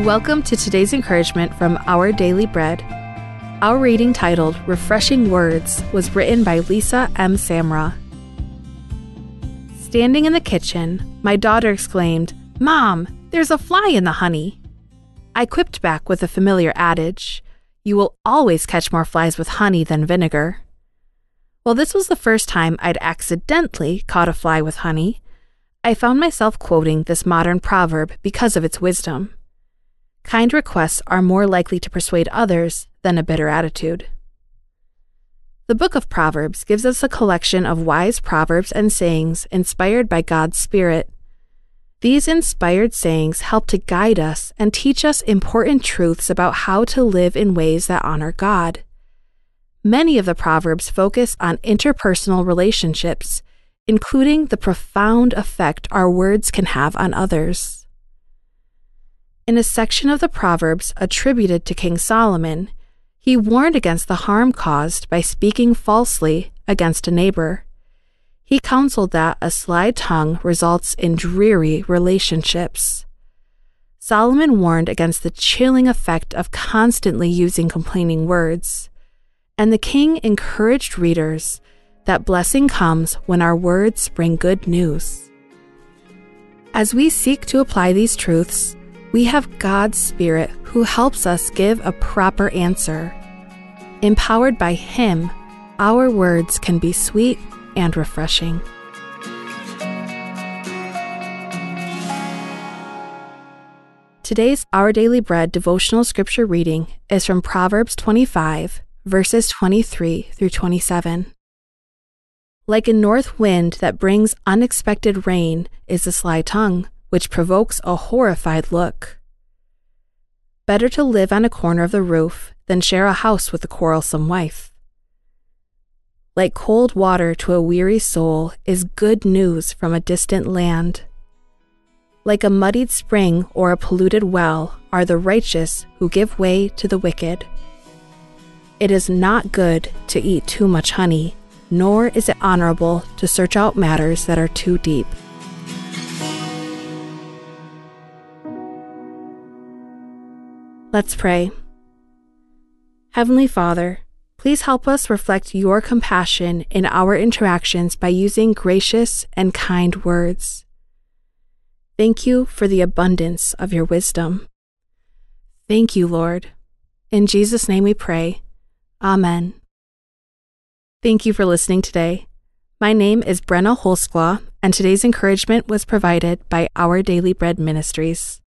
Welcome to today's encouragement from Our Daily Bread. Our reading titled Refreshing Words was written by Lisa M. Samra. Standing in the kitchen, my daughter exclaimed, Mom, there's a fly in the honey. I quipped back with a familiar adage You will always catch more flies with honey than vinegar. Well, this was the first time I'd accidentally caught a fly with honey. I found myself quoting this modern proverb because of its wisdom. Kind requests are more likely to persuade others than a bitter attitude. The book of Proverbs gives us a collection of wise proverbs and sayings inspired by God's Spirit. These inspired sayings help to guide us and teach us important truths about how to live in ways that honor God. Many of the Proverbs focus on interpersonal relationships, including the profound effect our words can have on others. In a section of the Proverbs attributed to King Solomon, he warned against the harm caused by speaking falsely against a neighbor. He counseled that a sly tongue results in dreary relationships. Solomon warned against the chilling effect of constantly using complaining words and the king encouraged readers that blessing comes when our words bring good news. As we seek to apply these truths, we have God's Spirit who helps us give a proper answer. Empowered by Him, our words can be sweet and refreshing. Today's Our Daily Bread devotional scripture reading is from Proverbs 25, verses 23 through 27. Like a north wind that brings unexpected rain is a sly tongue, which provokes a horrified look. Better to live on a corner of the roof than share a house with a quarrelsome wife. Like cold water to a weary soul is good news from a distant land. Like a muddied spring or a polluted well are the righteous who give way to the wicked. It is not good to eat too much honey, nor is it honorable to search out matters that are too deep. Let's pray. Heavenly Father, please help us reflect your compassion in our interactions by using gracious and kind words. Thank you for the abundance of your wisdom. Thank you, Lord. In Jesus' name we pray. Amen. Thank you for listening today. My name is Brenna Holsklaw, and today's encouragement was provided by Our Daily Bread Ministries.